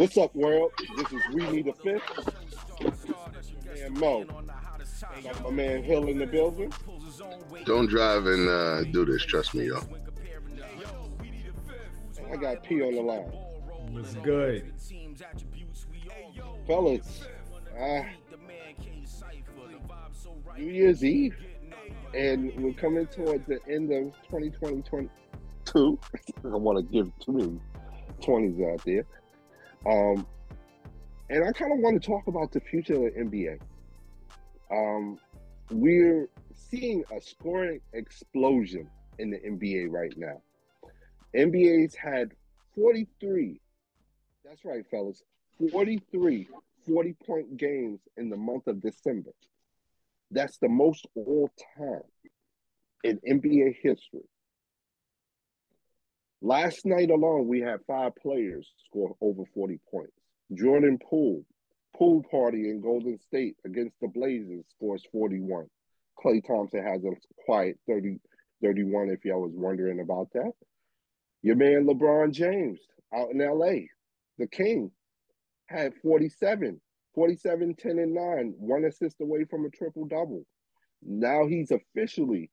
What's up, world? This is We Need a Fifth. And Mo. Got my man Hill in the building. Don't drive and uh, do this. Trust me, yo. I got P on the line. It's good. Fellas, uh, New Year's Eve. And we're coming towards the end of 2022. I want to give too many 20s out there. Um, and I kind of want to talk about the future of the NBA. Um, we're seeing a scoring explosion in the NBA right now. NBA's had 43, that's right, fellas, 43 40 point games in the month of December. That's the most all time in NBA history. Last night alone, we had five players score over 40 points. Jordan Poole, pool party in Golden State against the Blazers, scores 41. Klay Thompson has a quiet 30, 31, if y'all was wondering about that. Your man LeBron James out in LA, the King, had 47, 47, 10, and 9, one assist away from a triple double. Now he's officially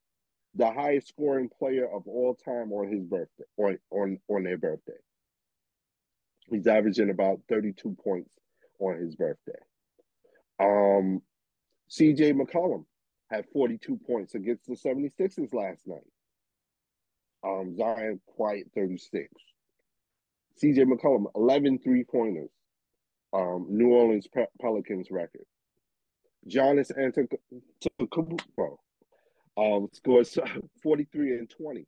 the highest scoring player of all time on his birthday, on, on, on their birthday. He's averaging about 32 points on his birthday. Um, CJ McCollum had 42 points against the 76ers last night. Um, Zion quiet 36. CJ McCollum, 11 three pointers. Um, New Orleans Pe- Pelicans record. Giannis Antetokounmpo um, scores 43 and 20.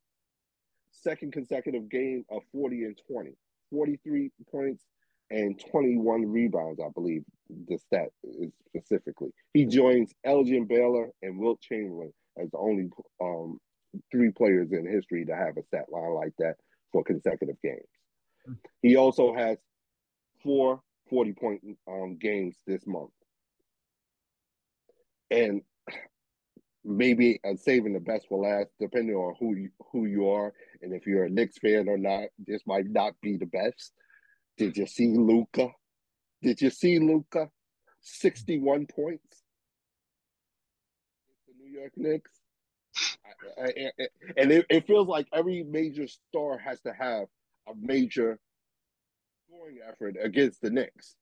Second consecutive game of 40 and 20. 43 points and 21 rebounds, I believe the stat is specifically. He joins Elgin Baylor and Wilt Chamberlain as the only um, three players in history to have a stat line like that for consecutive games. He also has four 40 point um, games this month. And maybe uh, saving the best for last, depending on who you, who you are and if you're a Knicks fan or not. This might not be the best. Did you see Luka? Did you see Luka? Sixty-one points. The New York Knicks. I, I, I, and it, it feels like every major star has to have a major scoring effort against the Knicks.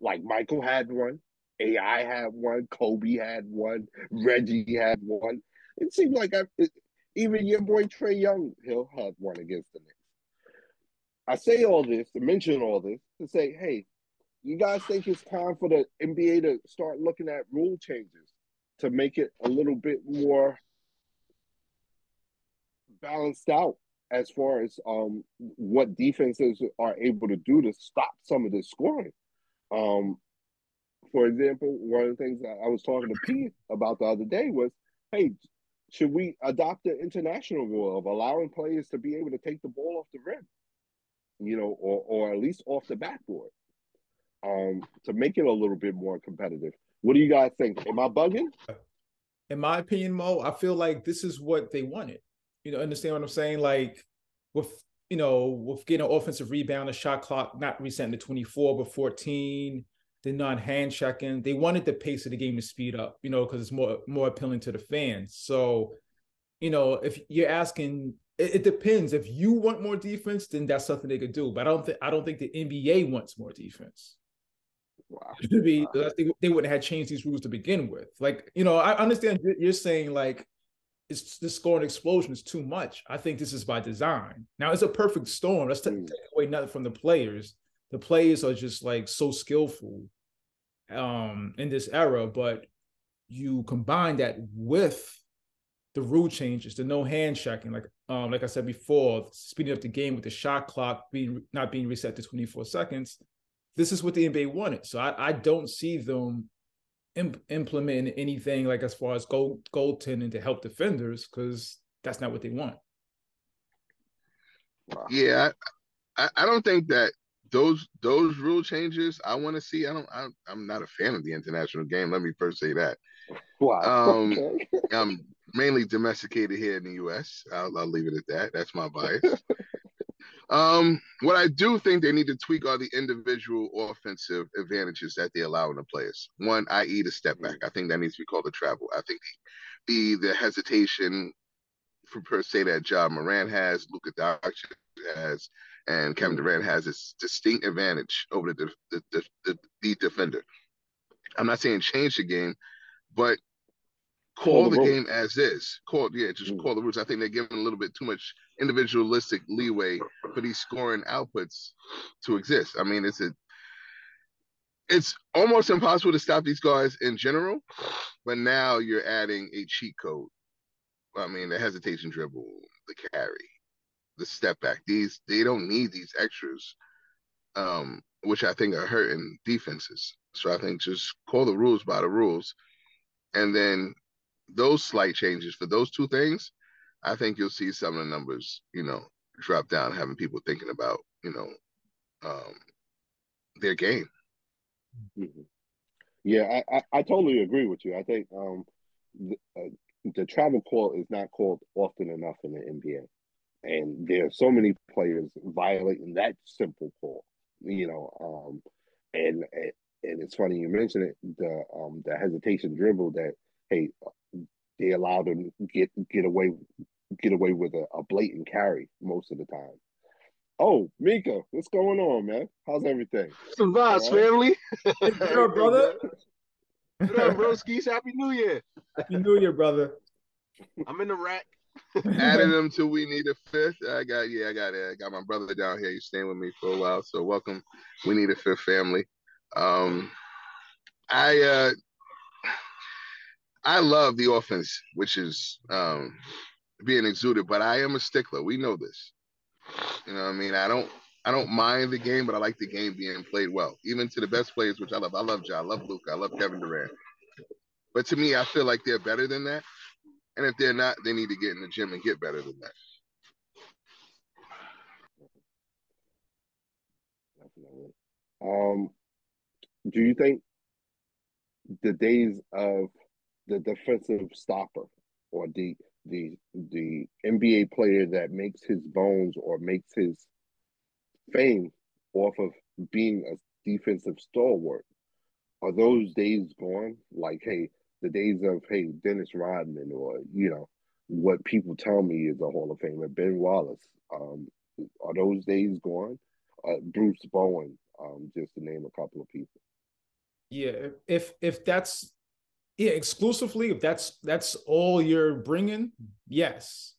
Like Michael had one, AI had one, Kobe had one, Reggie had one. It seemed like I, it, even your boy Trae Young, he'll had one against the Knicks. I say all this to mention all this to say, hey, you guys think it's time for the NBA to start looking at rule changes to make it a little bit more balanced out as far as um, what defenses are able to do to stop some of this scoring. Um, for example, one of the things I was talking to Pete about the other day was, hey, should we adopt the international rule of allowing players to be able to take the ball off the rim, you know, or or at least off the backboard, um, to make it a little bit more competitive? What do you guys think? Am I bugging? In my opinion, Mo, I feel like this is what they wanted. You know, understand what I'm saying? Like with you know, with getting an offensive rebound, a shot clock not resetting to 24 but 14, the not hand checking. They wanted the pace of the game to speed up, you know, because it's more more appealing to the fans. So, you know, if you're asking, it, it, depends. If you want more defense, then that's something they could do. But I don't think I don't think the NBA wants more defense. Wow. To be, wow. they, they wouldn't have changed these rules to begin with. Like, you know, I understand you're saying like it's the scoring explosion is too much. I think this is by design. Now it's a perfect storm. Let's take, mm. take away nothing from the players. The players are just like so skillful um in this era, but you combine that with the rule changes, the no hand checking, like um, like I said before, speeding up the game with the shot clock being not being reset to 24 seconds. This is what the NBA wanted. So I, I don't see them imp- implementing anything like as far as goal goaltending to help defenders because that's not what they want. Yeah, I, I don't think that those those rule changes I want to see. I don't. I, am not a fan of the international game. Let me first say that. Wow. Um, okay. I'm mainly domesticated here in the U.S. I'll, I'll leave it at that. That's my bias. Um, what I do think they need to tweak are the individual offensive advantages that they allow in the players. One, i.e., the step back. I think that needs to be called a travel. I think the the, the hesitation for per se that Ja Morant has, Luka Doncic has, and Kevin Durant has this distinct advantage over the the, the, the, the defender. I'm not saying change the game, but call, call the, the game as is. Call yeah, just mm. call the rules. I think they're giving a little bit too much individualistic leeway for these scoring outputs to exist. I mean, it's a it's almost impossible to stop these guys in general, but now you're adding a cheat code. I mean, the hesitation dribble, the carry, the step back. These they don't need these extras, um, which I think are hurting defenses. So I think just call the rules by the rules, and then those slight changes for those two things, I think you'll see some of the numbers, you know, drop down, having people thinking about, you know, um, their game. Mm-hmm. Yeah, I, I, I, totally agree with you. I think um, the, uh, the travel call is not called often enough in the NBA, and there are so many players violating that simple call. You know, um, and and it's funny you mentioned it the um the hesitation dribble that hey they allow them get get away get away with a, a blatant carry most of the time. Oh, Mika, what's going on, man? How's everything? Some vibes, right? family. what up, brother? What up, broskies? Happy New Year. Happy New Year, brother. I'm in the rack. Added them to we need a fifth. I got yeah, I got it. I got my brother down here. He's staying with me for a while. So welcome. We need a fifth family. Um I uh I love the offense, which is um, being exuded, but I am a stickler. We know this. You know what I mean? I don't I don't mind the game, but I like the game being played well. Even to the best players, which I love. I love Ja, I love Luka, I love Kevin Durant. But to me, I feel like they're better than that. And if they're not, they need to get in the gym and get better than that. Um, do you think the days of the defensive stopper or the the the NBA player that makes his bones or makes his fame off of being a defensive stalwart. Are those days gone? Like, hey, the days of hey Dennis Rodman or you know what people tell me is a Hall of Famer, Ben Wallace. Um, are those days gone? Uh, Bruce Bowen, um, just to name a couple of people. Yeah, if if that's yeah, exclusively, if that's that's all you're bringing, yes.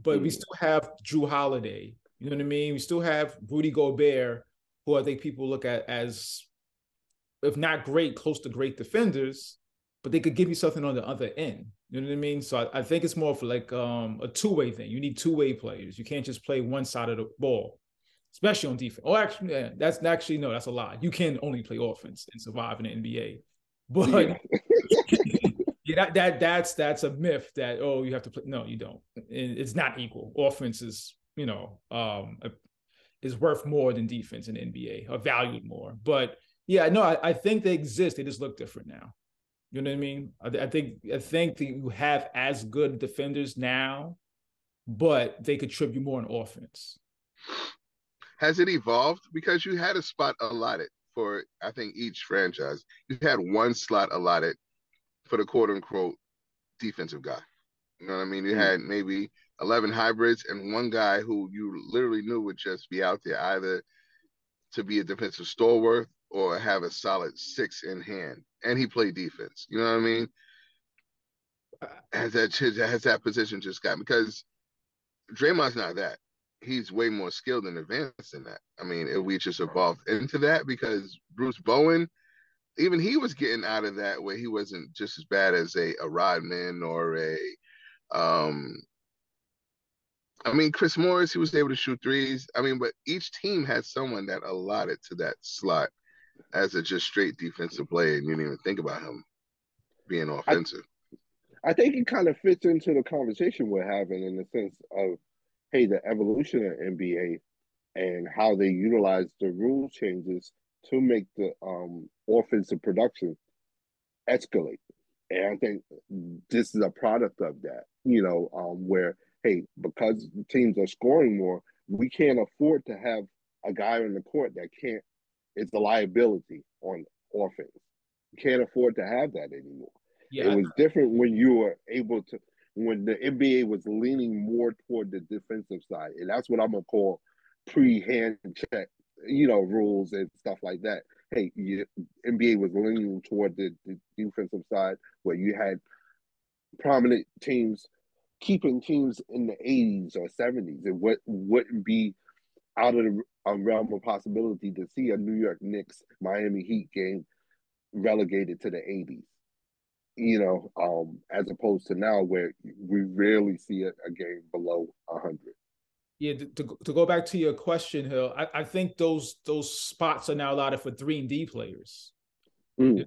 But mm-hmm. we still have Jrue Holiday. You know what I mean? We still have Rudy Gobert, who I think people look at as, if not great, close to great defenders, but they could give you something on the other end. You know what I mean? So I, I think it's more for like um, a two way thing. You need two way players. You can't just play one side of the ball, especially on defense. Oh, actually, yeah, that's actually no, that's a lie. You can only play offense and survive in the NBA. But yeah. yeah, that, that that's that's a myth that oh you have to play. No, you don't. It's not equal. Offense is you know um is worth more than defense in NBA or valued more. But yeah, no, I, I think they exist. They just look different now. You know what I mean? I, I think I think that you have as good defenders now, but they contribute more on offense. Has it evolved? Because you had a spot allotted for I think each franchise. You had one slot allotted for the quote unquote defensive guy. You know what I mean? You mm-hmm. had maybe 11 hybrids and one guy who you literally knew would just be out there either to be a defensive stalwart or have a solid six in hand. And he played defense. You know what I mean? Has that has that position just got because Draymond's not that he's way more skilled and advanced than that. I mean, if we just evolved into that because Bruce Bowen, even he was getting out of that where he wasn't just as bad as a, a Rodman or a um I mean Chris Morris, he was able to shoot threes. I mean, but each team had someone that allotted to that slot as a just straight defensive player, and you didn't even think about him being offensive. I, I think it kind of fits into the conversation we're having in the sense of hey, the evolution of NBA and how they utilize the rule changes to make the um, offensive production escalate. And I think this is a product of that, you know, um, where, hey, because teams are scoring more, we can't afford to have a guy on the court that can't. It's a liability on offense. You can't afford to have that anymore. Yeah, It was different when you were able to when the NBA was leaning more toward the defensive side, and that's what I'm gonna call pre-hand check, you know, rules and stuff like that. Hey, you, NBA was leaning toward the, the defensive side where you had prominent teams keeping teams in the 80s or 70s. It would, wouldn't be out of the a realm of possibility to see a New York Knicks Miami Heat game relegated to the 80s. You know, um, as opposed to now where we rarely see a, a game below 100. yeah. To, to, go back to your question, Hill, I, I think those those spots are now allotted for three and D players. Mm.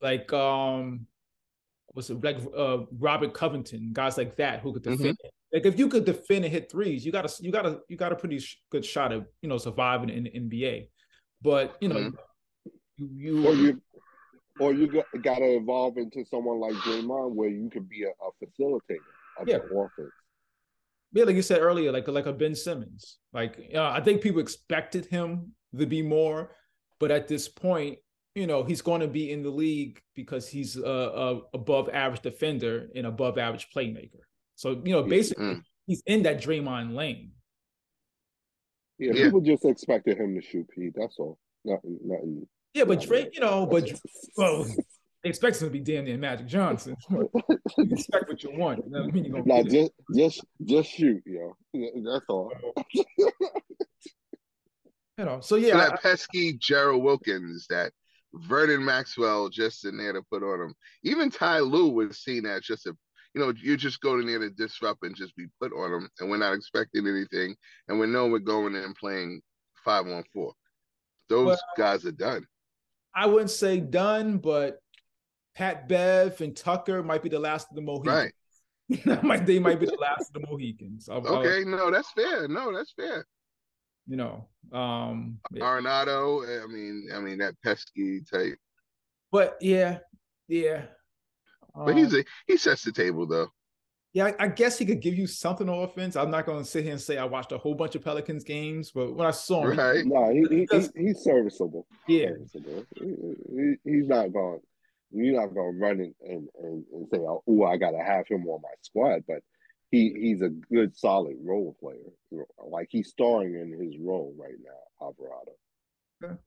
Like um, what's it like uh Robert Covington, guys like that who could defend. Like if you could defend and hit threes, you got a you got a you got a pretty sh- good shot of you know surviving in the NBA. But you know, Mhm. you, Or you you or you got, got to evolve into someone like Draymond where you could be a, a facilitator of Yeah. the offense. yeah, like you said earlier, like like a Ben Simmons. Like uh, I think people expected him to be more, but at this point, you know, he's going to be in the league because he's a, a above average defender and above average playmaker. So you know, basically, Mm. he's in that Draymond lane. Yeah, Yeah. people just expected him to shoot Pete. That's all. Nothing, nothing. Yeah, but Yeah, Dre, man. you know, but well, they expect him to be damn near Magic Johnson. you expect what you want. You know what I mean? You're Nah, get it. just just just shoot, yo. That's all. you know. So So yeah, that pesky Gerald Wilkins, that Vernon Maxwell just in there to put on him. Even Ty Lue was seen as just a, you know, you're just going in there to disrupt and just be put on them, and we're not expecting anything, and we know we're going in and playing five on four. Those Well- guys are done. I wouldn't say done, but Pat Bev and Tucker might be the last of the Mohicans. Right. They might be the last of the Mohicans. I'll- I'll- Okay. No, that's fair. No, that's fair. you know. Um, yeah. Alvarado. I mean, I mean that pesky type. but yeah, yeah. But he's a he sets the table though. yeah. I, I guess he could give you something on offense. I'm not going to sit here and say I watched a whole bunch of Pelicans games, but when I saw him, he- Right. No, he, he, he he's serviceable. yeah, Serviceable. He, he, he's not going. You're not going to run and, and, and, and say, "Oh, I got to have him on my squad." But he he's a good, solid role player. Like he's starring in his role right now, Alvarado.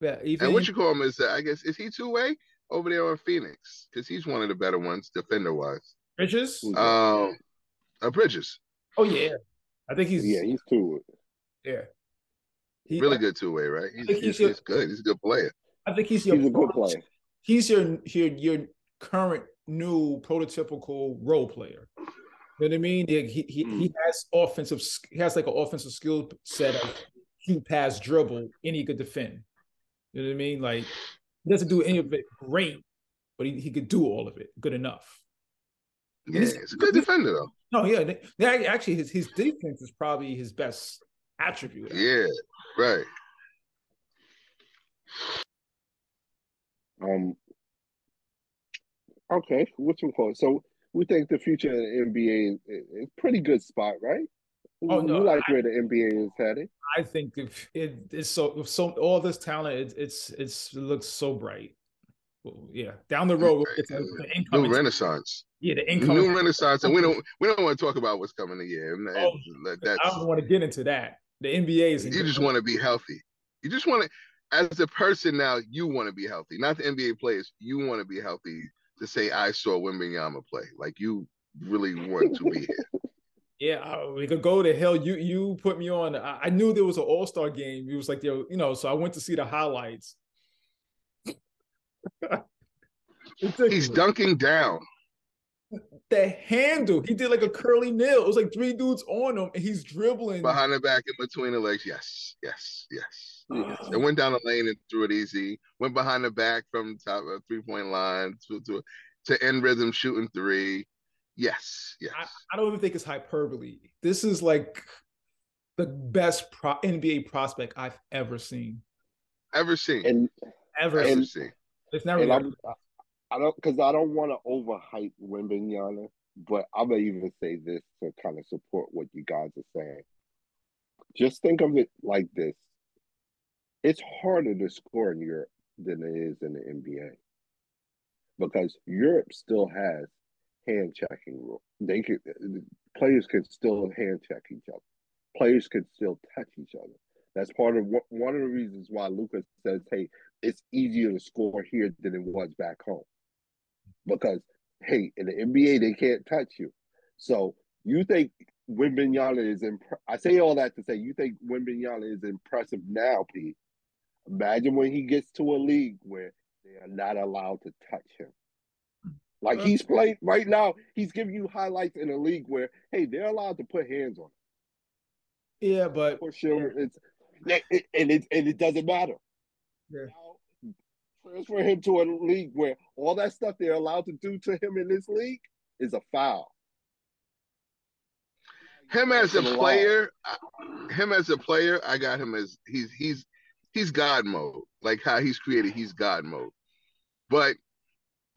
yeah. Even And what you call him is that I guess is he two way over there on Phoenix because he's one of the better ones defender wise. Bridges. Who's Um, uh, Bridges, Oh yeah, I think he's yeah, he's too. yeah. He, really good two way, right? He's, he's he's, your- he's good. He's a good player. I think he's your He's a good player. he's your your your current new prototypical role player. You know what I mean? He he, he, Hmm. he has offensive sk- he has like an offensive skill set of shoot, pass, dribble, and he could defend. You know what I mean? Like he doesn't do any of it great, but he, he could do all of it good enough. Yeah, he's- he's a good defender though. No, yeah, they, they- actually his his defense is probably his best attribute. Yeah, right. Um. Okay, what's we call? So we think the future of the NBA is, is pretty good spot, right? Oh, no, we like where the NBA is headed. I think if it, it's so so all this talent, it, it's it's it looks so bright. Well, yeah, down the road, we'll get to the New incoming. renaissance. Yeah, the incoming. New renaissance, and we don't we don't want to talk about what's coming a year. Oh, I don't want to get into that. The NBA is. you just want to be healthy. You just want to, as a person now, you want to be healthy. Not the NBA players. You want to be healthy to say I saw Wembanyama play. Like you really want to be here. Yeah, uh, we could go to hell. You you put me on. I, I knew there was an All Star game. It was like yo, you know, so I went to see the highlights. He's dunking down. the handle. He did like a curly nail. It was like three dudes on him, and he's dribbling. Behind the back, in between the legs. Yes, yes, yes. Oh. It went down the lane and threw it easy. Went behind the back from top of three point line to, to to end rhythm shooting three. Yes, yes. I, I don't even think it's hyperbole. This is like the best pro- NBA prospect I've ever seen. Ever seen? And Ever. Ever and- seen? it's never. and I'm, I don't because I don't want to overhype Wembanyama, but I'm gonna even say this to kind of support what you guys are saying. just think of it like this. It's harder to score in Europe than it is in the NBA. Because Europe still has hand checking rule. They could players can still hand check each other. Players can still touch each other. That's part of what, one of the reasons why Lucas says, "Hey, it's easier to score here than it was back home," because hey, in the NBA they can't touch you. So you think Wembanyama is imp- I say all that to say you think Wembanyama is impressive now, Pete. Imagine when he gets to a league where they are not allowed to touch him. Like uh-huh. he's playing right now, he's giving you highlights in a league where hey, they're allowed to put hands on him. Yeah, but for sure, it's it, and it and it doesn't matter. Yeah. Now, transfer him to a league where all that stuff they're allowed to do to him in this league is a foul. Him as a player, him as a player, I got him as he's he's he's God mode. Like how he's created, he's God mode. But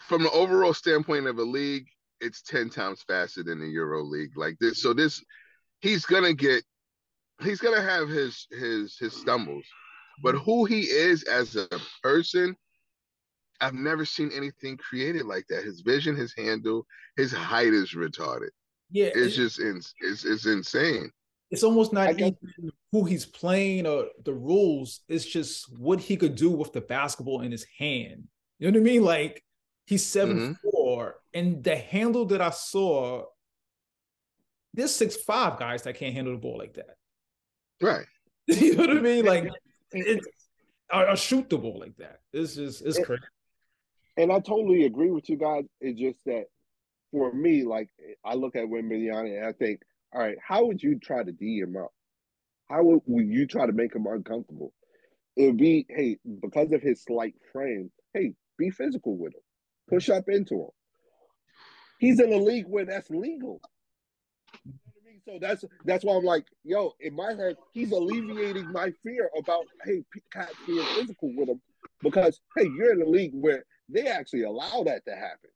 from the overall standpoint of a league, it's 10 times faster than the Euro League. Like this, so this he's gonna get he's gonna have his his his stumbles. But who he is as a person, I've never seen anything created like that. His vision, his handle, his height is retarded. Yeah, it's, just in, it's it's insane. It's almost not even who he's playing or the rules. It's just what he could do with the basketball in his hand. You know what I mean? Like He's 7 mm-hmm. four, and the handle that I saw, there's six five guys that can't handle the ball like that. Right. you know what I mean? Like it's I, shoot the ball like that. It's just it's and, crazy. And I totally agree with you guys. It's just that for me, like I look at Wembanyama and I think, all right, how would you try to D him up? How would, would you try to make him uncomfortable? It would be, hey, because of his slight frame, hey, be physical with him push up into him. He's in a league where that's legal. So that's that's why I'm like, yo, in my head, he's alleviating my fear about hey, Cat being physical with him because hey, you're in a league where they actually allow that to happen,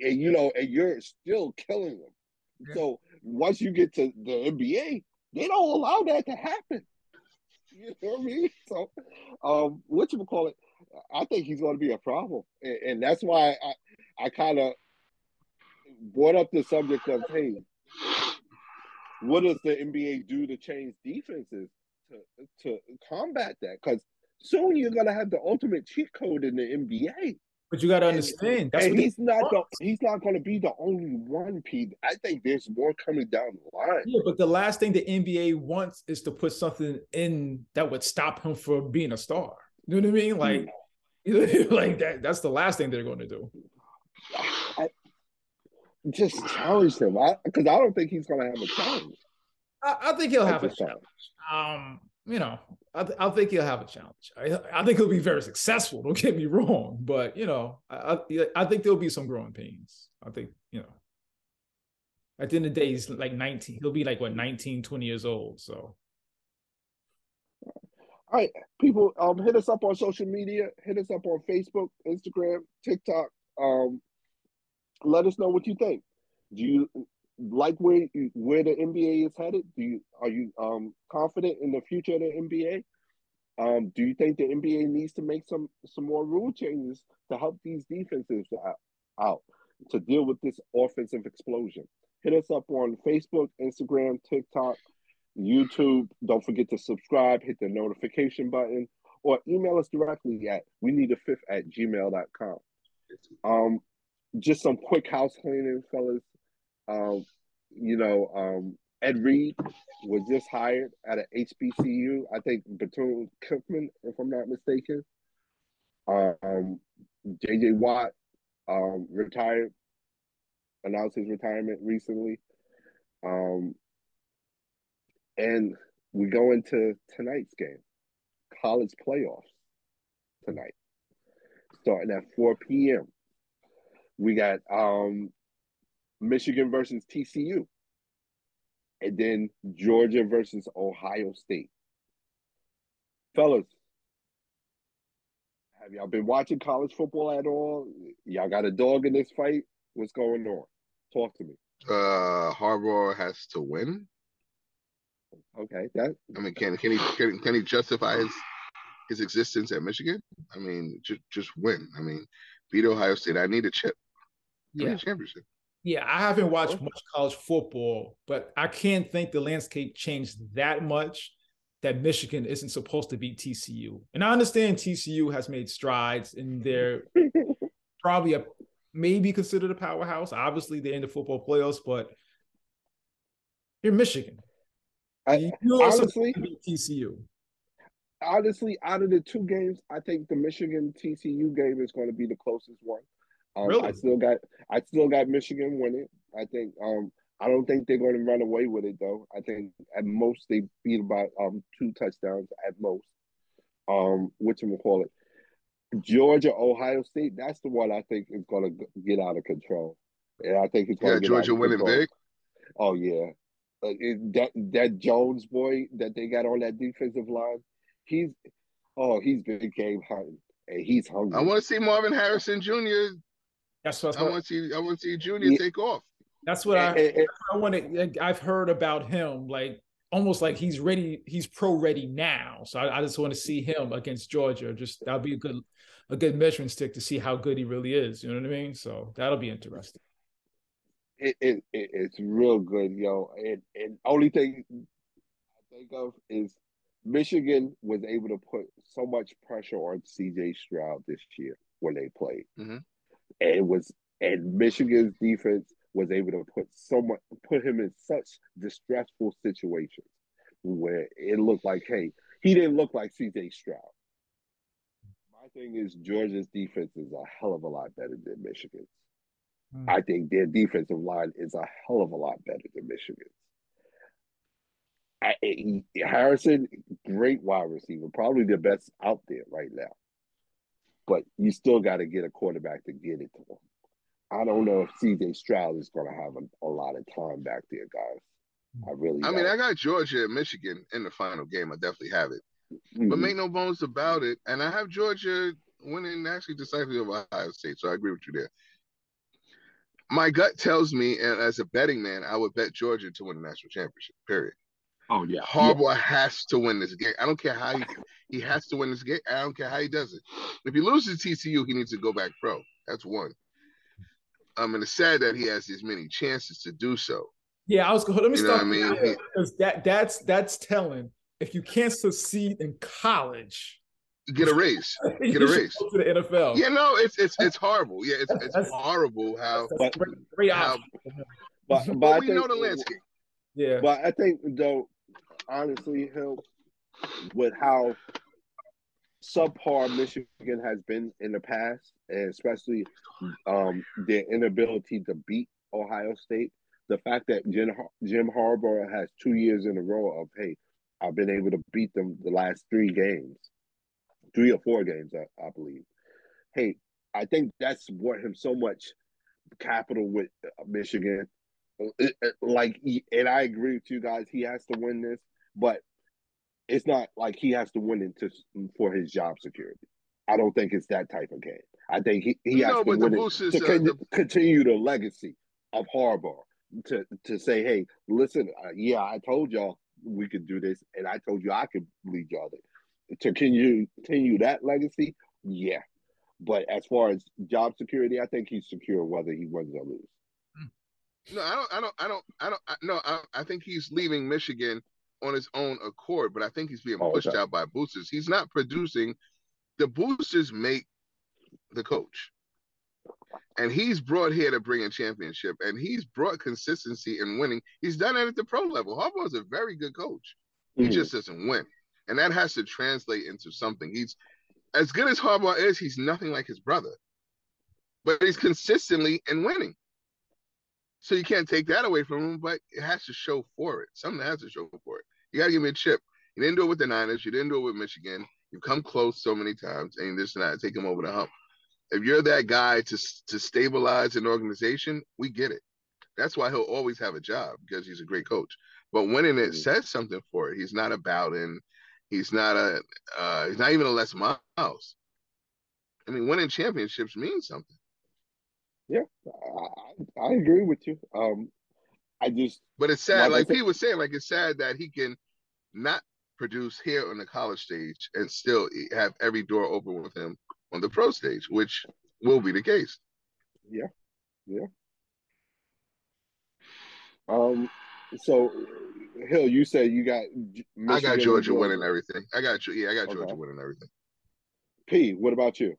and you know, and you're still killing them. Yeah. So once you get to the NBA, they don't allow that to happen. You know what I mean? So, um, what you call it? I think he's going to be a problem, and, and that's why I, I kind of brought up the subject of hey, what does the NBA do to change defenses to to combat that? Because soon you're going to have the ultimate cheat code in the NBA. But you got to understand, and, and he's not the, he's not going to be the only one. Pete, I think there's more coming down the line. Yeah, but the last thing the NBA wants is to put something in that would stop him from being a star. You know what I mean? Like, like that. That's the last thing they're going to do. I, just challenge him, because I, I, don't think he's going to have a challenge. I, I think he'll have a challenge. Um, you know, I, th- I think he'll have a challenge. I, I think he'll be very successful. Don't get me wrong, but you know, I, I, I think there'll be some growing pains. I think you know. At the end of the day, he's like 19. He'll be like what 19, 20 years old. So all right, people, um, hit us up on social media. Hit us up on Facebook, Instagram, TikTok. Um, let us know what you think. Do you like where where the NBA is headed? Do you are you um confident in the future of the NBA? Um, do you think the NBA needs to make some some more rule changes to help these defenses out, out to deal with this offensive explosion? Hit us up on Facebook, Instagram, TikTok. YouTube. Don't forget to subscribe, hit the notification button, or email us directly at we need a fifth at gmail.com. Um, just some quick house cleaning, fellas. Um, you know, um, Ed Reed was just hired at an HBCU. I think Bethune Cookman, if I'm not mistaken. Um, JJ Watt um, retired, announced his retirement recently. Um, and we go into tonight's game, college playoffs tonight, starting at 4 p.m. We got um, Michigan versus TCU, and then Georgia versus Ohio State. Fellas, have y'all been watching college football at all? Y'all got a dog in this fight? What's going on? Talk to me. Uh, Harbaugh has to win. Okay, that I mean, can can he can, can he justify his his existence at Michigan? I mean, just just win. I mean, beat Ohio State. I need a chip. I need Yeah. a championship. Yeah, I haven't watched much college football, but I can't think the landscape changed that much that Michigan isn't supposed to beat TCU. And I understand TCU has made strides and they're probably a maybe considered a powerhouse. Obviously, they're in the football playoffs, but you're Michigan. I, You are honestly, TCU. honestly, out of the two games, I think the Michigan TCU game is going to be the closest one. Um, I still got, I still got Michigan winning. I think, um, I don't think they're going to run away with it though. I think at most they beat about um two touchdowns at most. Um, which we call it, Georgia, Ohio State. That's the one I think is going to get out of control, and I think it's going Yeah, to get Georgia out of winning control. big. Oh yeah, uh, it, that that Jones boy that they got on that defensive line, he's oh he's big game hunting and he's hungry. I want to see Marvin Harrison Jr. That's what I want to see I want to see Junior Yeah. take off. that's what And- I and- and- I want to. I've heard about him, like almost like he's ready. He's pro ready now. So I, I just want to see him against Georgia. Just that'll be a good, a good measuring stick to see how good he really is. You know what I mean? So that'll be interesting. It, it, it it's real good, yo. And and only thing I think of is Michigan was able to put so much pressure on CJ Stroud this year when they played. Mhm. And it was and Michigan's defense was able to put so much put him in such distressful situations where it looked like, hey, he didn't look like CJ Stroud. My thing is Georgia's defense is a hell of a lot better than Michigan's. Hmm. I think their defensive line is a hell of a lot better than Michigan's. I, I- Harrison, great wide receiver, probably the best out there right now. But you still got to get a quarterback to get it to him. I don't know if CJ Stroud is going to have a, a lot of time back there, guys. I really. I mean, don't. I got Georgia and Michigan in the final game. I definitely have it. But Mhm. make no bones about it. And I have Georgia winning actually decisively over Ohio State. So I agree with you there. My gut tells me, and as a betting man, I would bet Georgia to win the national championship. Period. oh yeah, Harbaugh has to win this game. I don't care how he he has to win this game. I don't care how he does it. If he loses to TCU, he needs to go back pro. That's one. Um, and it's sad that he has as many chances to do so. Yeah, I was. Gonna let me You stop what I mean? because that that's that's telling. If you can't succeed in college, Get a raise. you Get a should raise. go to the NFL. Yeah, no, it's it's it's horrible. Yeah, it's it's horrible how. That's a great, great how- but, but, But we think, know the landscape. Yeah, But I think though, honestly, Hill, with how subpar Michigan has been in the past, and especially um, their inability to beat Ohio State, the fact that Jim, Jim Harbaugh has two years in a row of hey, I've been able to beat them the last three games, three or four games, I, I believe. Hey, I think that's brought him so much capital with uh, Michigan. It- it- like, and I agree with you guys. He has to win this, but it's not like he has to win it to, for his job security. I don't think it's that type of game. I think he, he has to win it to uh, con- the- continue the legacy of Harbaugh. To to say, hey, listen, uh, yeah, I told y'all we could do this, and I told you I could lead y'all there. To continue continue that legacy, yeah. But as far as job security, I think he's secure whether he wins or loses. No, I don't. I don't. I don't. I don't. I, no, I, I think he's leaving Michigan on his own accord, but I think he's being Oh, pushed okay. out by boosters. He's not producing. The boosters make the coach, and he's brought here to bring a championship, and he's brought consistency and winning. He's done it at the pro level. Harbaugh is a very good coach. He Mhm. just doesn't win, and that has to translate into something. He's as good as Harbaugh is. He's nothing like his brother, but he's consistently in winning. So you can't take that away from him, but it has to show for it. Something has to show for it. You got to give me a chip. You didn't do it with the Niners. You didn't do it with Michigan. You've come close so many times, and this and that take him over the hump. If you're that guy to to stabilize an organization, we get it. That's why he'll always have a job because he's a great coach. But winning it Mhm. says something for it. He's not about Bowden. He's not a. Uh, he's not even a Les Miles. I mean, winning championships means something. Yeah, I I agree with you. Um, I just But it's sad, Like said- was saying, like it's sad that he can not produce here on the college stage and still have every door open with him on the pro stage, which will be the case. Yeah, yeah. Um. So, Hill, you said you got. I got Michigan Georgia winning everything. I got you. Yeah, I got Okay. Georgia winning everything. P. What about you?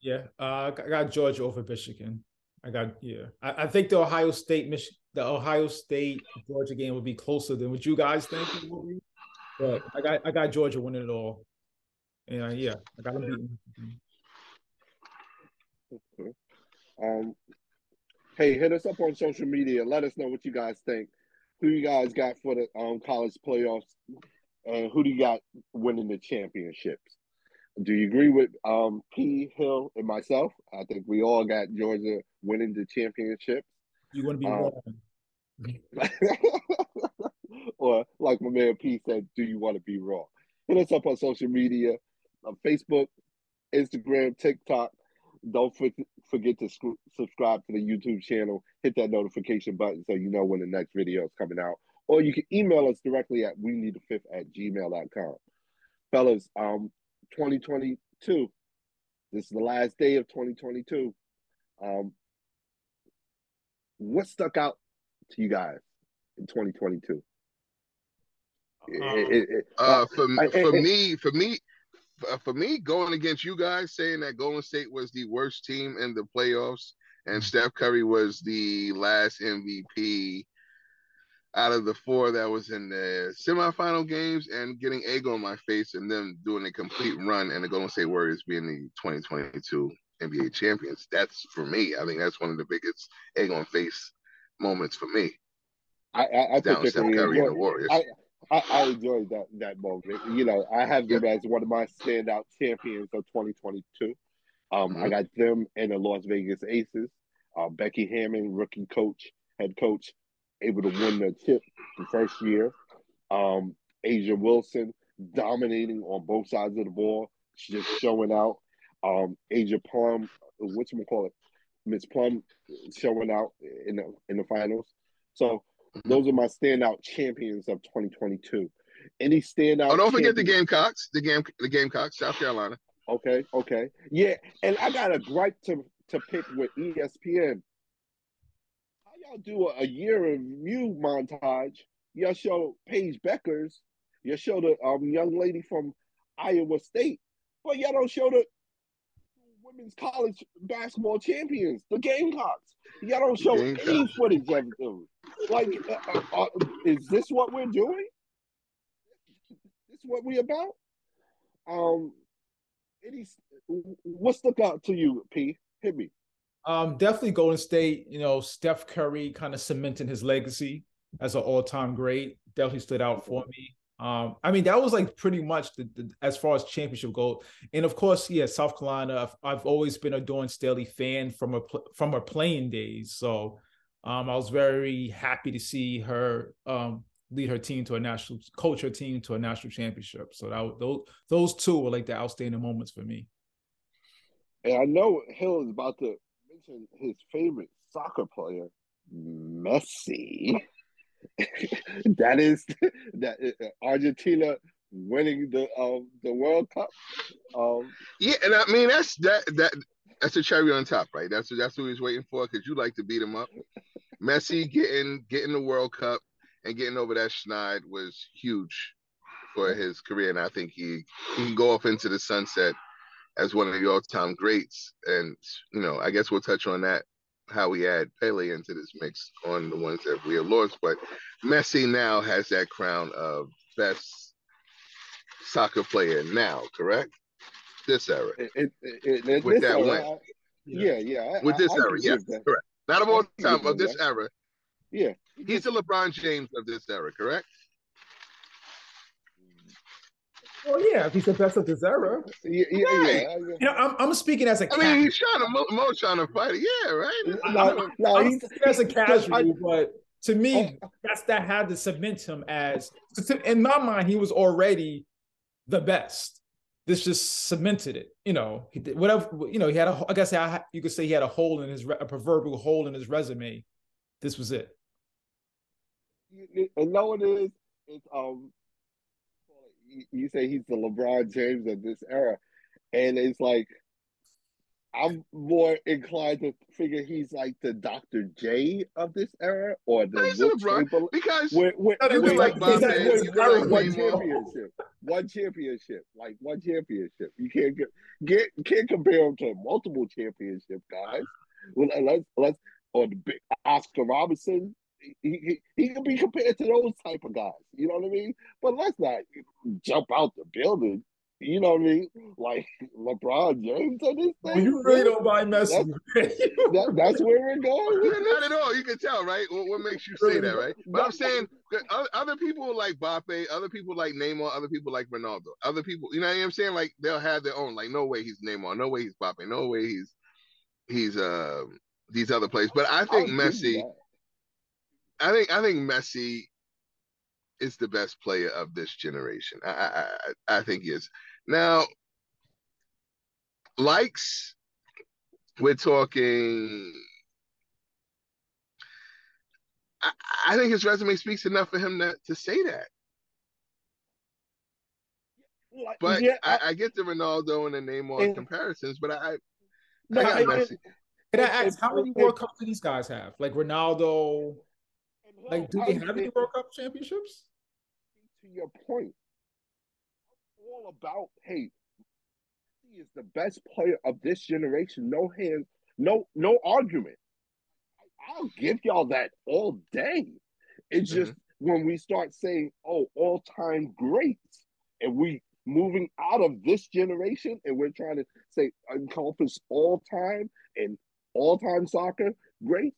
Yeah, uh, I got- Georgia over Michigan. I got yeah. I, I think the Ohio State Mich- the Ohio State Georgia game would be closer than what you guys think it will be. But I got I got Georgia winning it all. Yeah, yeah. I got them beating. Michigan. Um, hey, hit us up on social media. Let us know what you guys think. Who you guys got for the um, college playoffs, and who do you got winning the championships? Do you agree with um, P Hill and myself? I think we all got Georgia winning the championship. You want to be Uh, wrong? or like my man P said, do you want to be wrong? Hit us up on social media, on Facebook, Instagram, TikTok. Don't forget to sc- subscribe to the YouTube channel. Hit that notification button so you know when the next video is coming out. Or you can email us directly at we need a fifth at gmail.com. Fellas, um, 2022. This is the last day of 2022. Um, what stuck out to you guys in 2022? It- Um, it- it- Uh, for I- for me, for me, uh, Uh, for me, going against you guys, saying that Golden State was the worst team in the playoffs and Steph Curry was the last MVP out of the four that was in the semifinal games, and getting egg on my face, and them doing a complete run, and the Golden State Warriors being the 2022 NBA champions. That's for me. I think that's one of the biggest egg on face moments for me. I, I, I Down Steph Curry and the Warriors. I, I, I enjoyed that that moment. You know, I have them as one of my standout champions of 2022. Um, I Mhm. got them and the Las Vegas Aces. Uh, Becky Hammon, rookie coach, head coach, able to win the chip the first year. Um, A'ja Wilson dominating on both sides of the ball, She's just showing out. Um, Asia Plum, what you call it, Miss Plum, showing out in the in the finals. So. Those are my standout champions of 2022. Any standout? Oh, don't forget the Gamecocks. The game, the Gamecocks, South Carolina. Okay, okay, yeah. And I got a gripe to to pick with ESPN. How y'all do a, a year review montage? Y'all show Paige Bueckers. You all show the um young lady from Iowa State, but y'all don't show the women's college basketball champions, the Gamecocks. Y'all don't show any Gamecocks. footage of them. Like, uh, uh, uh, is this what we're doing? This what we about? Um, any what stuck out to you, P? Hit me. Um, definitely Golden State. You know, Steph Curry kind of cementing his legacy as an all-time great. Definitely stood out for me. Um, I mean, that was like pretty much the, the as far as championship goal. And of course, yeah, South Carolina. I've, I've always been a Dawn Staley fan from her from her playing days. So, um, I was very happy to see her um lead her team to a national, coach her team to a national championship. So that those those two were like the outstanding moments for me. And I know Hill is about to mention his favorite soccer player, Messi. that is that uh, Argentina winning the um the World Cup. Um, Yeah, and I mean that's that that that's a cherry on top, right? That's that's what he's waiting for because you like to beat him up. Messi getting getting the World Cup and getting over that schneid was huge for his career, and I think he he can go off into the sunset as one of the all-time greats. And you know, I guess we'll touch on that how we add Pele into this mix on the ones that we have lost. But Messi now has that crown of best soccer player now, correct? This era. it, it, it, it, With that era, win. I- yeah, yeah. I- With this I era, that. correct. Not of all time, of this that. era. Yeah, He's the LeBron James of this era, correct? Well, yeah, if he's the best of this yeah, yeah. Right. yeah. You know, I'm, I'm speaking as a I casual. mean, he's trying to Mo, Mo trying to fight it. Yeah, right. No, no, I'm he's, as a because I- casual, but to me, that's that had to cement him as. In my mind, he was already the best. This just cemented it. You know, he did whatever. You know, he had a. I guess I, you could say he had a hole in his a proverbial hole in his resume. This was it. And you know it is? It's um. You, say he's the LeBron James of this era, and it's like I'm more inclined to figure he's like the Dr. J of this era or the LeBron because Where, where, No, you where can like he's Bob at Hayes, one, like one championship, one championship, like one championship. You can't get, get can't compare him to multiple championship guys. Well, let's let's or the big Oscar Robinson. He, he he can be compared to those type of guys. You know what I mean? But let's not jump out the building. You know what I mean? Like LeBron James on this Well, you really don't buy Messi. That, that's where we're going. with Yeah, not at all. You can tell, right? What, what makes you say that, right? But I'm saying that other people like Mbappé, other people like Neymar, other people like Ronaldo, other people, you know what I'm saying? Like they'll have their own. Like no way he's Neymar, no way he's Mbappé, no way he's he's uh these other players. But I think I'll Messi, that. I think I think Messi is the best player of this generation. I I I, I think he is. Now, likes, we're talking. I, I think his resume speaks enough for him to, to say that. But yeah, I, I get the Ronaldo and the Neymar And- comparisons, but I, no, I got and- Messi. Can I ask how many and- World Cups do these guys have? Like Ronaldo, and like do they have any World Cup championships? to your point, all about hey, he is the best player of this generation. No hands, no no argument. I'll give y'all that all day. It's mm-hmm. just when we start saying, "Oh, all time greats," and we moving out of this generation, and we're trying to say encompass all time and all time soccer greats.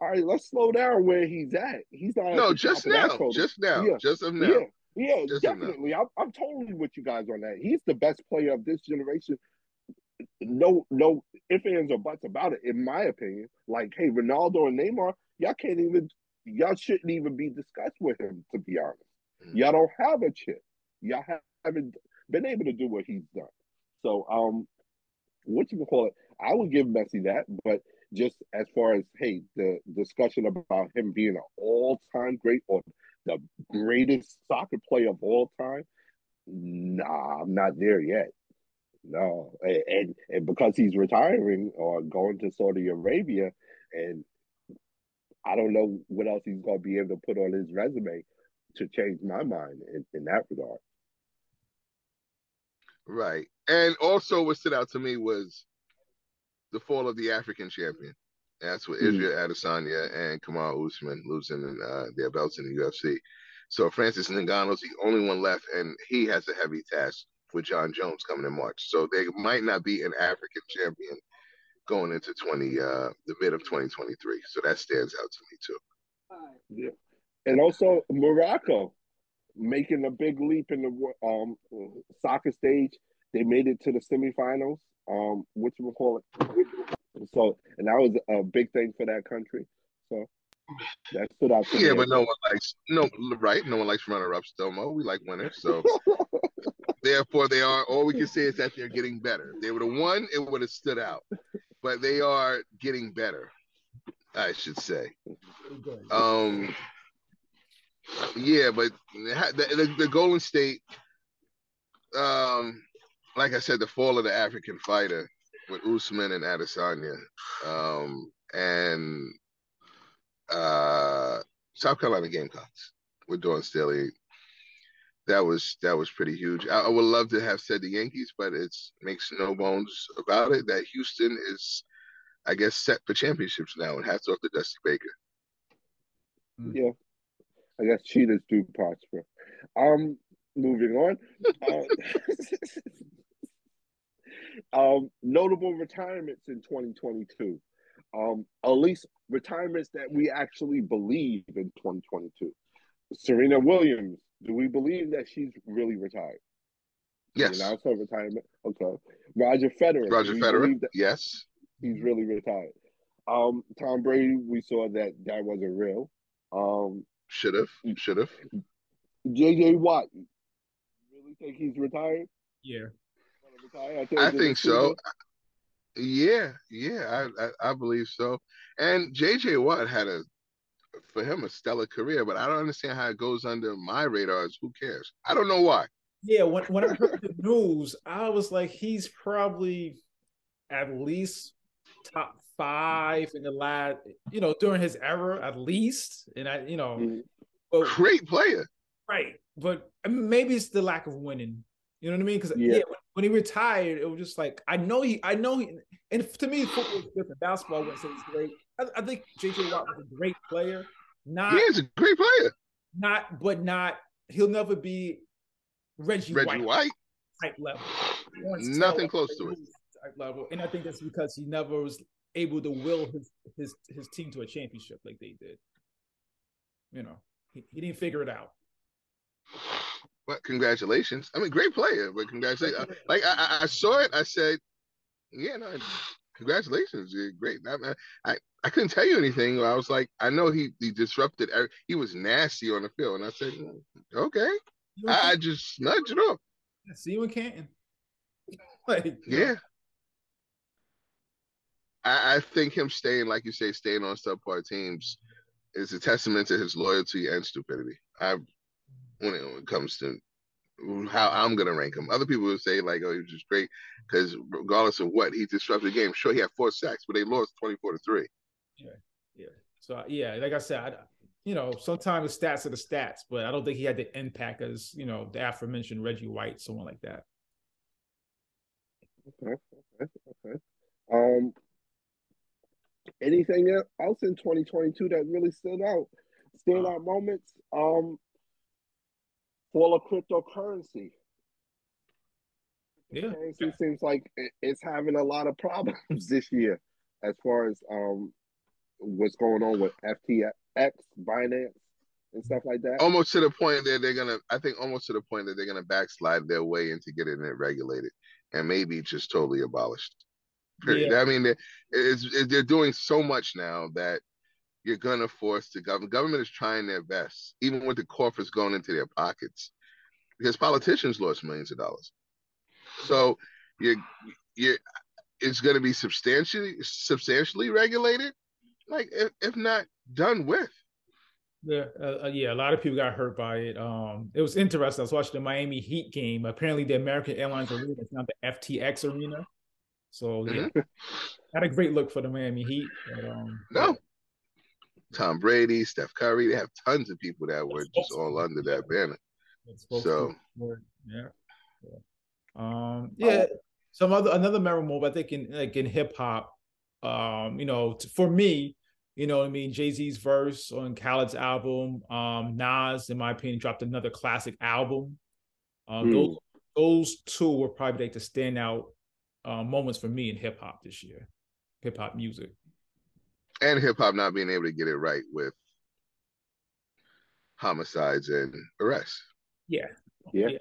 All right, let's slow down where he's at. He's not No, just now, just now, Yeah. just of now. Yeah, yeah, Just definitely. I'm, I'm totally with you guys on that. He's the best player of this generation. No, no ifs, ands, or buts about it, in my opinion. Like, hey, Ronaldo and Neymar, y'all can't even, y'all shouldn't even be discussed with him, to be honest. Mhm. Y'all don't have a chip. Y'all haven't been able to do what he's done. So, um, what you can call it? I would give Messi that, but just as far as hey, the discussion about him being an all-time great or the greatest soccer player of all time, nah, I'm not there yet. No, and and, and because he's retiring or going to Saudi Arabia, and I don't know what else he's going to be able to put on his resume to change my mind in, in that regard. Right. And also what stood out to me was the fall of the African champion. That's with Mhm. Israel Adesanya and Kamaru Usman losing uh, their belts in the UFC. So Francis Ngannou's the only one left, and he has a heavy task with Jon Jones coming in March. So they might not be an African champion going into 20 uh the mid of 2023. So that stands out to me too. Yeah. And also Morocco making a big leap in the um soccer stage. They made it to the semifinals. Um, what you call it? So, and that was a big thing for that country. So that stood out. Yeah, but no one likes no right. No one likes runner ups, Domo. We like winners. So therefore they are all we can say is that they're getting better. If they would have won, it would have stood out. But they are getting better, I should say. Um yeah, but the, the, the Golden State um like I said, the fall of the African fighter with Usman and Adesanya. Um and uh South Carolina Gamecocks with Dawn Staley. That was that was pretty huge. I, I would love to have said the Yankees, but it makes no bones about it that Houston is, I guess, set for championships now. And hats off to Dusty Baker. Yeah, I guess cheaters do prosper. Um, moving on. Uh, um, notable retirements in 2022. Um, at least retirements that we actually believe in 2022. Serena Williams. Do we believe that she's really retired? Yes, She announced her retirement. Okay. Roger Federer. Roger Federer. Yes, he's really retired. Um, Tom Brady. We saw that that wasn't real. Um, should have, should have. JJ Watt. You really think he's retired? Yeah. Gonna retire at the I think so. season? Yeah, yeah, I, I I believe so. And JJ Watt had a for him a stellar career, but I don't understand how it goes under my radars. Who cares? I don't know why. Yeah, when when I heard the news, I was like, he's probably at least top five in the last, you know, during his era, at least. And I, you know, Mhm. but, Great player. right. But I mean, maybe it's the lack of winning. You know what I mean? Because yeah, Yeah. when, he retired, it was just like I know he, I know he, and to me, football is different. Basketball, say great. I, I think JJ Watt was a great player. Not, He is a great player. not, but not. He'll never be Reggie, Reggie White, White, type level. Nothing close to it. type level, and I think that's because he never was able to will his his his team to a championship like they did. You know, he, he didn't figure it out. But congratulations. I mean, great player, but congratulations. Like I, I- I saw it, I said, yeah, no, congratulations, you're great. I, I, I couldn't tell you anything. I was like, I know he he disrupted. He was nasty on the field, and I said, "Mm, okay. I, I just nudged it off. see you in Canton. like, Yeah. I, I think him staying, like you say, staying on subpar teams is a testament to his loyalty and stupidity. I when it, when it comes to how I'm gonna rank him. Other people would say like, oh, he was just great because regardless of what, he disrupted the game. Sure, he had four sacks, but they lost 24 to three. yeah. Yeah. So yeah, like I said, I, you know, sometimes the stats are the stats, but I don't think he had the impact as you know the aforementioned Reggie White, someone like that. Okay, okay, okay. Um, anything else in 2022 that really stood out? Standout moments. Um, fall of cryptocurrency. Yeah. Currency seems like it's having a lot of problems this year, as far as um what's going on with FTX, Binance, and stuff like that. Almost to the point that they're gonna, I think, almost to the point that they're gonna backslide their way into getting it regulated and maybe just totally abolished. Period. I mean, it's, it's, they're doing so much now that you're gonna force the government. Government is trying their best, even with the coffers going into their pockets, because politicians lost millions of dollars. So you you it's going to be substantially substantially regulated, like if, if not done with. Yeah, uh, uh, yeah, a lot of people got hurt by it. Um, it was interesting. I was watching the Miami Heat game. Apparently, the American Airlines Arena is now the FTX Arena. So yeah, not a great look for the Miami Heat. But, um, No. Tom Brady, Steph Curry, they have tons of people that were just all under that banner. it's So- yeah, yeah. Um, yeah. Some other another memorable, I think in like in hip hop, um, you know, t- for me, you know, what I mean, Jay Z's verse on Khaled's album, um, Nas, in my opinion, dropped another classic album. Um, Hmm. those those two were probably like the standout uh, moments for me in hip hop this year, hip hop music. And hip hop not being able to get it right with homicides and arrests. Yeah, Yeah. Yeah.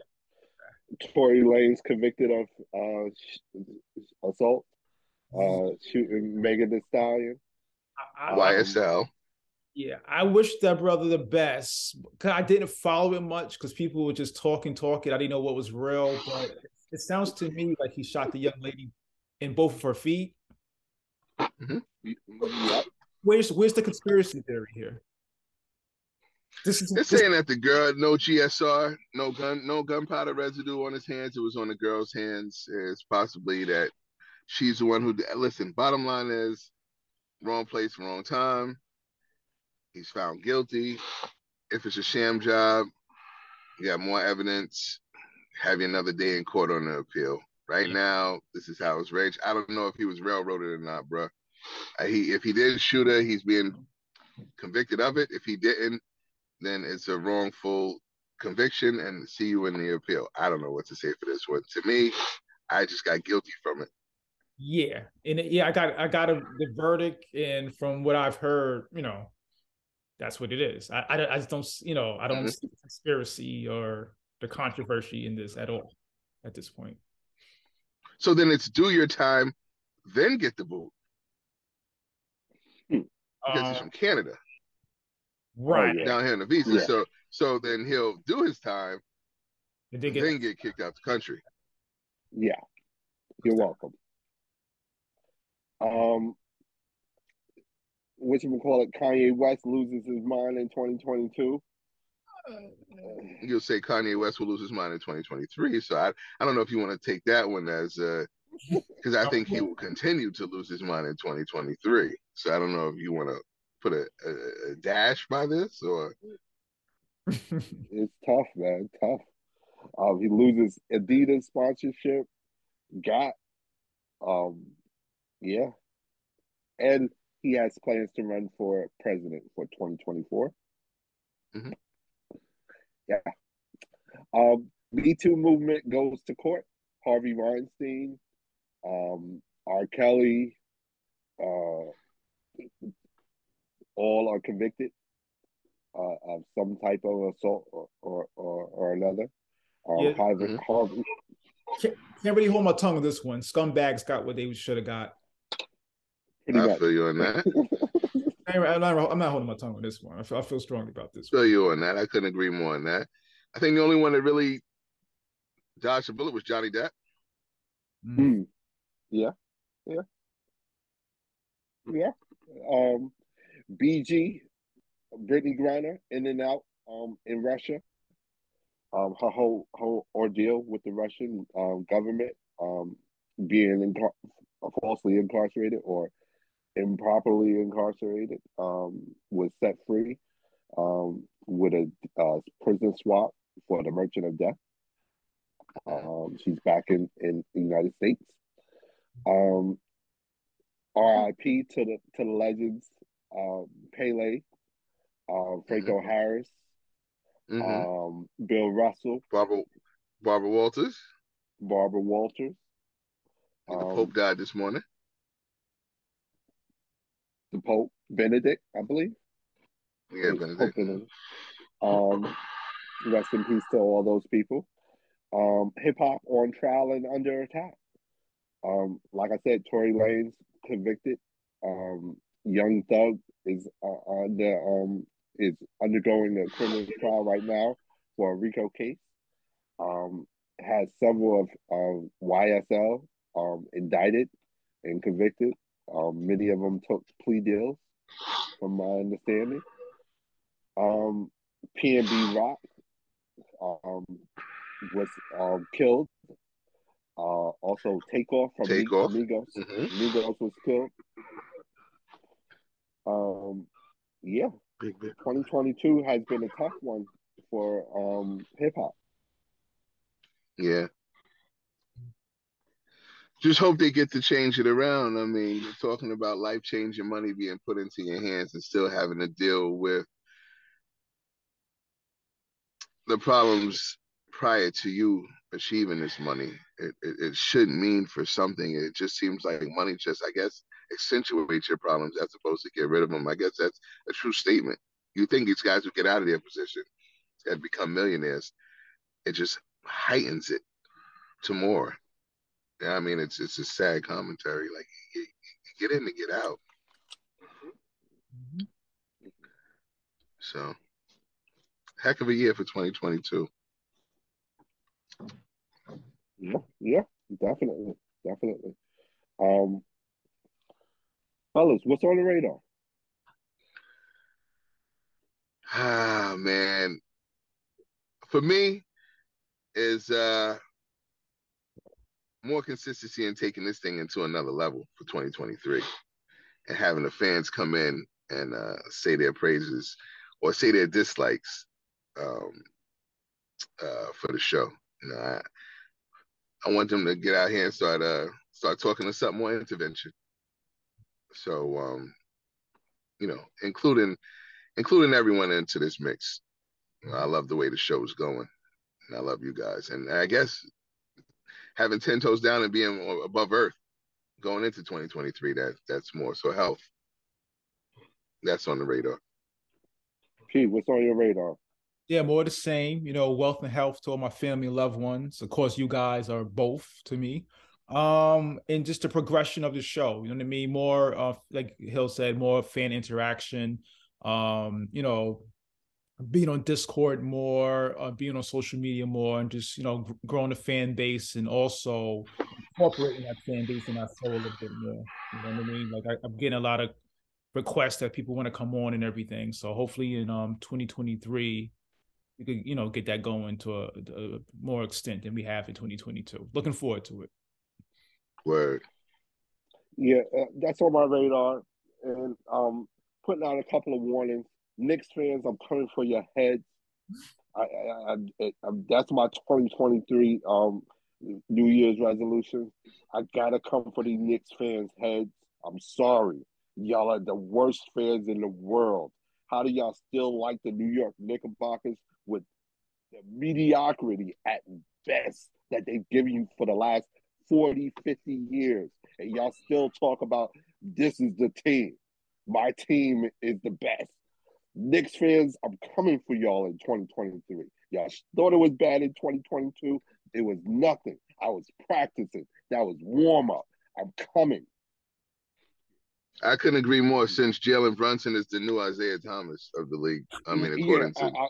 Tory Lanez convicted of uh, sh- assault, uh, shooting Megan Thee Stallion. I, I, YSL. Yeah, I wish that brother the best. Cause I didn't follow it much because people were just talking, talking. I didn't know what was real, but it sounds to me like he shot the young lady in both of her feet. Mm-hmm. Yep. Where's where's the conspiracy theory here? This is They're this, saying that the girl, no GSR, no gun, no gunpowder residue on his hands. It was on the girl's hands. It's possibly that she's the one who. Listen, bottom line is, wrong place, wrong time. He's found guilty. If it's a sham job, you got more evidence. Have you another day in court on the appeal. Right Yeah. now, this is how it's raged. I don't know if he was railroaded or not, bro. Uh, he if he did shoot her, he's being convicted of it. If he didn't, then it's a wrongful conviction and see you in the appeal. I don't know what to say for this one. To me, I just got guilty from it. yeah, and it, yeah, I got I got a, the verdict, and from what I've heard, you know, that's what it is. I I, I just don't you know I don't Mhm. see the conspiracy or the controversy in this at all at this point. So then it's do your time, then get the boot because he's Uh, from Canada right, yeah. down here in the visa. Yeah. So so then he'll do his time, and then get then get kicked out the country. Yeah. You're welcome. Um, which we call it, Kanye West loses his mind in 2022. You'll say Kanye West will lose his mind in 2023. So I, I don't know if you want to take that one as uh because I think he will continue to lose his mind in 2023. So I don't know if you want to put a, a, a dash by this or it's tough, man. Tough. Um, he loses Adidas sponsorship, Got, Um, yeah, and he has plans to run for president for 2024. Mhm. Yeah. Um, Me Too movement goes to court. Harvey Weinstein, um, R. Kelly, uh, all are convicted uh, of some type of assault or or, or, or another. Um, Yeah. Harvey, Mhm. Harvey, Can't, can't really hold my tongue on this one. Scumbags got what they should have got. I feel you on that. I ain't- I'm not, I'm not holding my tongue on this one. I feel, I feel strongly about this. One. feel you on that. I couldn't agree more on that. I think the only one that really dodged a bullet was Johnny Depp. Mm. Hmm. Yeah, yeah, yeah. Um, BG, Brittney Griner, in and out um, in Russia. Um, her whole whole ordeal with the Russian um, government um, being incar- falsely incarcerated or improperly incarcerated um, was set free um, with a uh, prison swap for the Merchant of Death. Um, she's back in, in the United States. Um, R.I.P. to the to the legends, um, Pele, um, Franco Harris, hmm um, Bill Russell, Barbara Barbara Walters. Barbara Walters, The um, Pope died this morning. The Pope Benedict, I believe. Yeah, Benedict. Um, rest in peace to all those people. Um, Hip hop on trial and under attack. Um, like I said, Tory Lanez convicted. Um, Young Thug is uh, under um is undergoing a criminal trial right now for a RICO case. Um, has several of um, YSL um, indicted and convicted. Um, many of them took plea deals, from my understanding. Um, PNB Rock um, was um, killed. Uh, also, Takeoff from Takeoff. Amigos. hmm Amigos was killed. Um, yeah, Big, big. 2022 has been a tough one for um, hip hop. Yeah. Just hope they get to change it around. I mean, you're talking about life changing money being put into your hands and still having to deal with the problems prior to you achieving this money. It, it, it shouldn't mean for something. It just seems like money just, I guess, accentuates your problems as opposed to get rid of them. I guess that's a true statement. You think these guys would get out of their position and become millionaires. It just heightens it to more. Yeah, I mean, it's it's a sad commentary. Like, you, you get in to get out. So, heck of a year for 2022. Yeah, yeah, definitely, definitely. Um, fellas, what's on the radar? Ah, man. For me, is uh more consistency in taking this thing into another level for 2023 and having the fans come in and uh, say their praises or say their dislikes um, uh, for the show. You know, I, I want them to get out here and start uh, start talking to something more intervention. So, um, you know, including including everyone into this mix. I love the way the show is going, and I love you guys. And I guess having ten toes down and being above earth going into 2023, that that's more so health. That's on the radar. Pete, what's on your radar? Yeah, more the same. You know, wealth and health to all my family, and loved ones. Of course, you guys are both to me. Um, and just the progression of the show. You know what I mean? More uh, like Hill said, more fan interaction. Um, you know, being on Discord more, uh, being on social media more, and just you know, gr- growing the fan base, and also incorporating that fan base in our soul a little bit more. You know what I mean? Like I, I'm getting a lot of requests that people want to come on and everything. So hopefully in um 2023 we could you know get that going to a, a more extent than we have in 2022. Looking forward to it. Word. Yeah, uh, that's on my radar, and um, putting out a couple of warnings. Knicks fans, I'm coming for your heads. I, I, I, that's my 2023 um New Year's resolution. I gotta come for the Knicks fans' heads. I'm sorry, y'all are the worst fans in the world. How do y'all still like the New York Knickerbockers with the mediocrity at best that they've given you for the last 40, 50 years? And y'all still talk about this is the team. My team is the best. Knicks fans, I'm coming for y'all in 2023. Y'all thought it was bad in 2022. It was nothing. I was practicing. That was warm up. I'm coming. I couldn't agree more. Since Jalen Brunson is the new Isaiah Thomas of the league. I mean, according yeah, to I, I,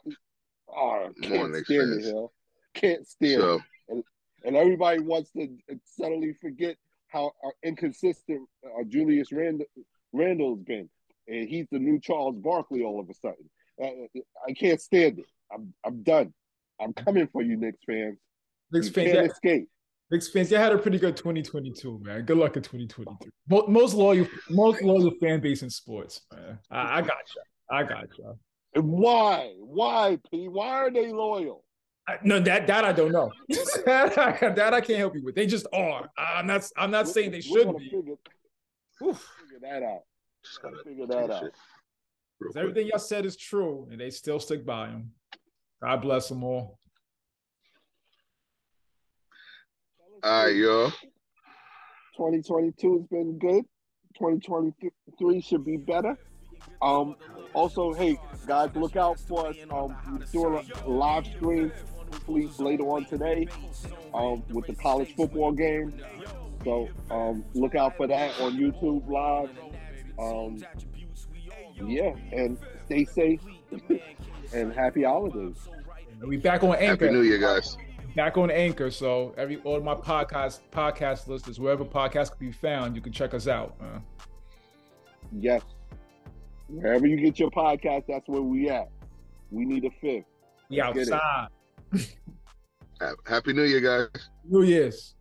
oh, can't stand fans. Hill. Can't stand So. And, and everybody wants to suddenly forget how uh, inconsistent uh, Julius Randle, Randle's been, and he's the new Charles Barkley all of a sudden. Uh, I can't stand it. I'm I'm done. I'm coming for you, Knicks fans. Knicks you fans, can't escape. Knicks fans, you had a pretty good 2022, man. Good luck in 2023. Most loyal, most loyal fan base in sports, man. I, I got you. I got you. And why? Why, P? Why are they loyal? I, no, that that I don't know. that, I, that I can't help you with. They just are. I'm not. I'm not saying they We're should be. Figure, figure that out. Just Gotta gotta figure that out. shit real 'Cause quick. Everything y'all said is true, and they still stick by him. God bless them all. All right, y'all. 2022 has been good. 2023 should be better. Um, also, hey guys, look out for us. Um, we're doing a live stream hopefully later on today. Um, with the college football game. So um, look out for that on YouTube live. Um, yeah, and stay safe and happy holidays. We back on Anchor. Happy New Year, guys. Back on Anchor. So every all of my podcast podcast listeners, wherever podcasts can be found, you can check us out. man. Yes, wherever you get your podcast, that's where we at. We need a fifth. We Let's outside. Happy New Year, guys. New Year's.